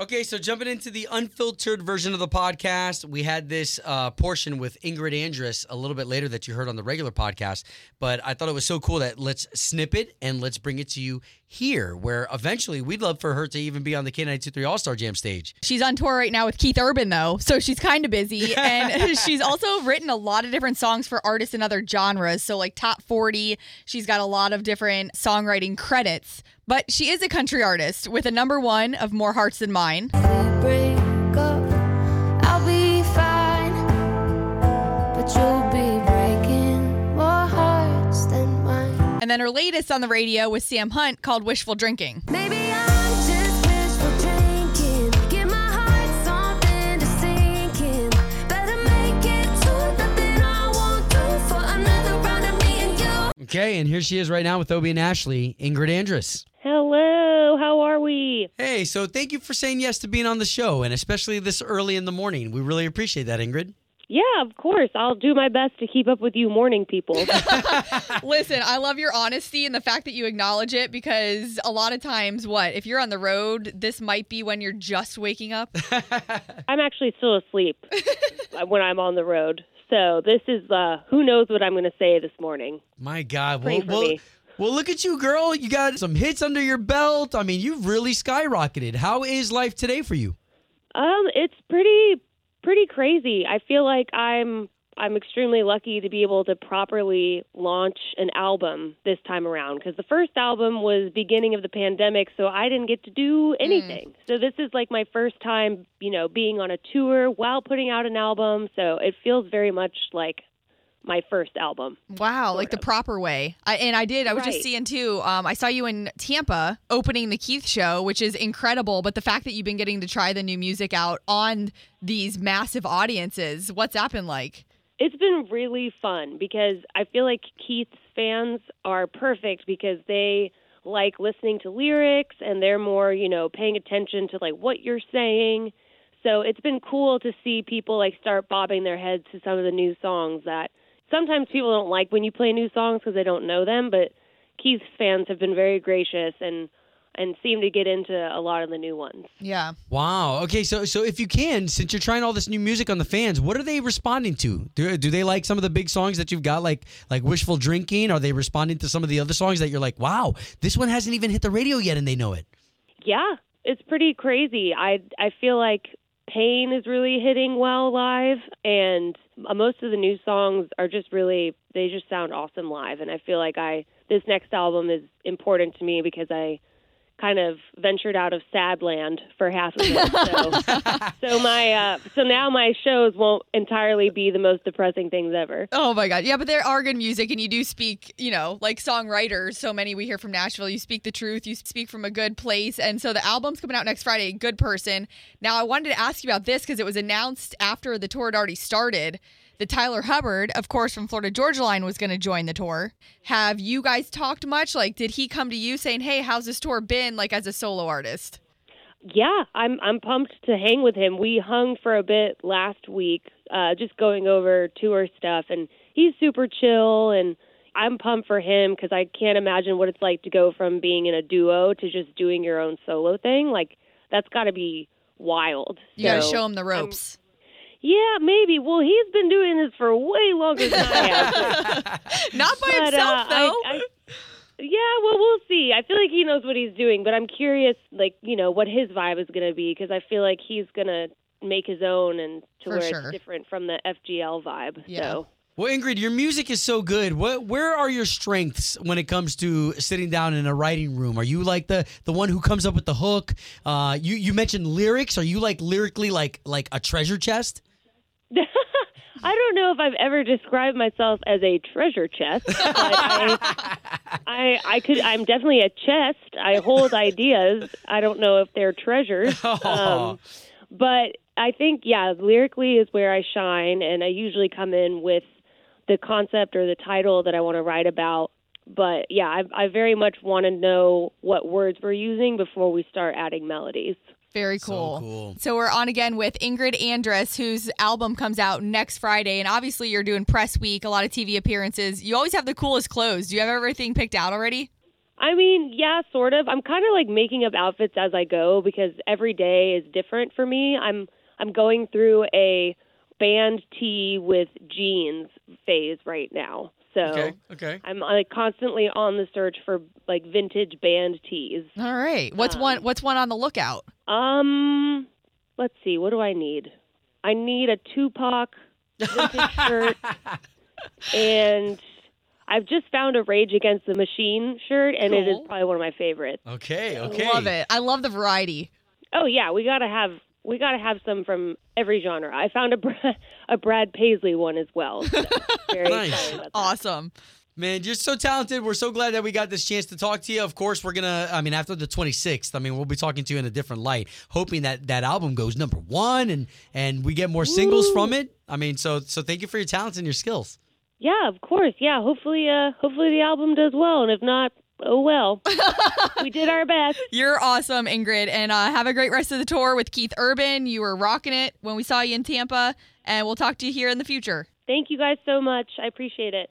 Okay, so jumping into the unfiltered version of the podcast, we had this uh, portion with Ingrid Andress a little bit later that you heard on the regular podcast. But I thought it was so cool that let's snip it and let's bring it to you here, where eventually we'd love for her to even be on the K923 All Star Jam stage. She's on tour right now with Keith Urban, though, so she's kind of busy. And she's also written a lot of different songs for artists in other genres. So, like top 40, she's got a lot of different songwriting credits. But she is a country artist with a number one of More Hearts Than Mine. break up, I'll be fine. But you'll be breaking more hearts than mine. And then her latest on the radio with Sam Hunt called Wishful Drinking. Maybe I'm just wishful drinking. Give my heart something to sink in. Better make it to nothing I won't do for another round of me and you. Okay, and here she is right now with Obie and Ashley, Ingrid Andress. Hello, how are we? Hey, so thank you for saying yes to being on the show, and especially this early in the morning. We really appreciate that, Ingrid. Yeah, of course. I'll do my best to keep up with you morning people. Listen, I love your honesty and the fact that you acknowledge it because a lot of times, what, if you're on the road, this might be when you're just waking up. I'm actually still asleep when I'm on the road. So this is uh who knows what I'm going to say this morning. My God. Pray Well, for well, me. Well, look at you, girl. You got some hits under your belt. I mean, you've really skyrocketed. How is life today for you? Um it's pretty pretty crazy. I feel like I'm I'm extremely lucky to be able to properly launch an album this time around because the first album was beginning of the pandemic, so I didn't get to do anything. So this is like my first time, you know, being on a tour while putting out an album. So it feels very much like my first album. Wow, like the proper way. I, and I did. I was just seeing too. Um, I saw you in Tampa opening the Keith show, which is incredible. But the fact that you've been getting to try the new music out on these massive audiences, what's that been like? It's been really fun because I feel like Keith's fans are perfect because they like listening to lyrics and they're more, you know, paying attention to like what you're saying. So it's been cool to see people like start bobbing their heads to some of the new songs that sometimes people don't like when you play new songs because they don't know them, but Keith's fans have been very gracious and and seem to get into a lot of the new ones. Yeah. Wow. Okay, so so if you can, since you're trying all this new music on the fans, what are they responding to? Do, do they like some of the big songs that you've got, like like Wishful Drinking? Are they responding to some of the other songs that you're like, wow, this one hasn't even hit the radio yet, and they know it? Yeah, it's pretty crazy. I I feel like Pain is really hitting well live, and uh, most of the new songs are just really they just sound awesome live. And I feel like I this next album is important to me because I kind of ventured out of sad land for half of it. So, so my uh, so now my shows won't entirely be the most depressing things ever. Oh my God. Yeah, but there are good music, and you do speak, you know, like songwriters. So many we hear from Nashville. You speak the truth, you speak from a good place. And so the album's coming out next Friday, Good Person. Now, I wanted to ask you about this because it was announced after the tour had already started that Tyler Hubbard, of course, from Florida Georgia Line, was going to join the tour. Have you guys talked much? Like, did he come to you saying, hey, how's this tour been, like, as a solo artist? Yeah, I'm I'm pumped to hang with him. We hung for a bit last week, uh, just going over tour stuff, and he's super chill, and I'm pumped for him because I can't imagine what it's like to go from being in a duo to just doing your own solo thing. Like that's got to be wild. You got to show him the ropes. Yeah, maybe. Well, he's been doing this for way longer than I have. Not by But, himself, uh, though. I, I, yeah, well, we'll see. I feel like he knows what he's doing, but I'm curious, like you know, what his vibe is going to be because I feel like he's going to make his own and to For where sure. it's different from the FGL vibe. Yeah. So Well, Ingrid, your music is so good. What, where are your strengths when it comes to sitting down in a writing room? Are you like the the one who comes up with the hook? Uh, you you mentioned lyrics. Are you like lyrically like like a treasure chest? I don't know if I've ever described myself as a treasure chest, I, I, I could. I'm definitely a chest. I hold ideas. I don't know if they're treasures. Um, but I think, yeah, lyrically is where I shine, and I usually come in with the concept or the title that I want to write about. But yeah, I, I very much want to know what words we're using before we start adding melodies. Very So cool. cool. So we're on again with Ingrid Andress, whose album comes out next Friday. And obviously, you're doing press week, a lot of TV appearances. You always have the coolest clothes. Do you have everything picked out already? I mean, yeah, sort of. I'm kind of like making up outfits as I go because every day is different for me. I'm I'm going through a band tee with jeans phase right now. So Okay. Okay. I'm like constantly on the search for like vintage band tees. All right. What's Um, one what's one on the lookout? Um, let's see. What do I need? I need a Tupac vintage shirt, and I've just found a Rage Against the Machine shirt, and it is probably one of my favorites. Okay. Okay. Love it. I love the variety. Oh yeah, we gotta have we gotta have some from every genre. I found a Bra- a Brad Paisley one as well. So very Nice. excited about that. Awesome. Man, you're so talented. We're so glad that we got this chance to talk to you. Of course, we're gonna. I mean, after the 26th, I mean, we'll be talking to you in a different light, hoping that that album goes number one and and we get more singles from it. I mean, so so thank you for your talents and your skills. Yeah, of course. Yeah, hopefully, uh, hopefully the album does well, and if not, oh well. we did our best. You're awesome, Ingrid, and uh, have a great rest of the tour with Keith Urban. You were rocking it when we saw you in Tampa, and we'll talk to you here in the future. Thank you guys so much. I appreciate it.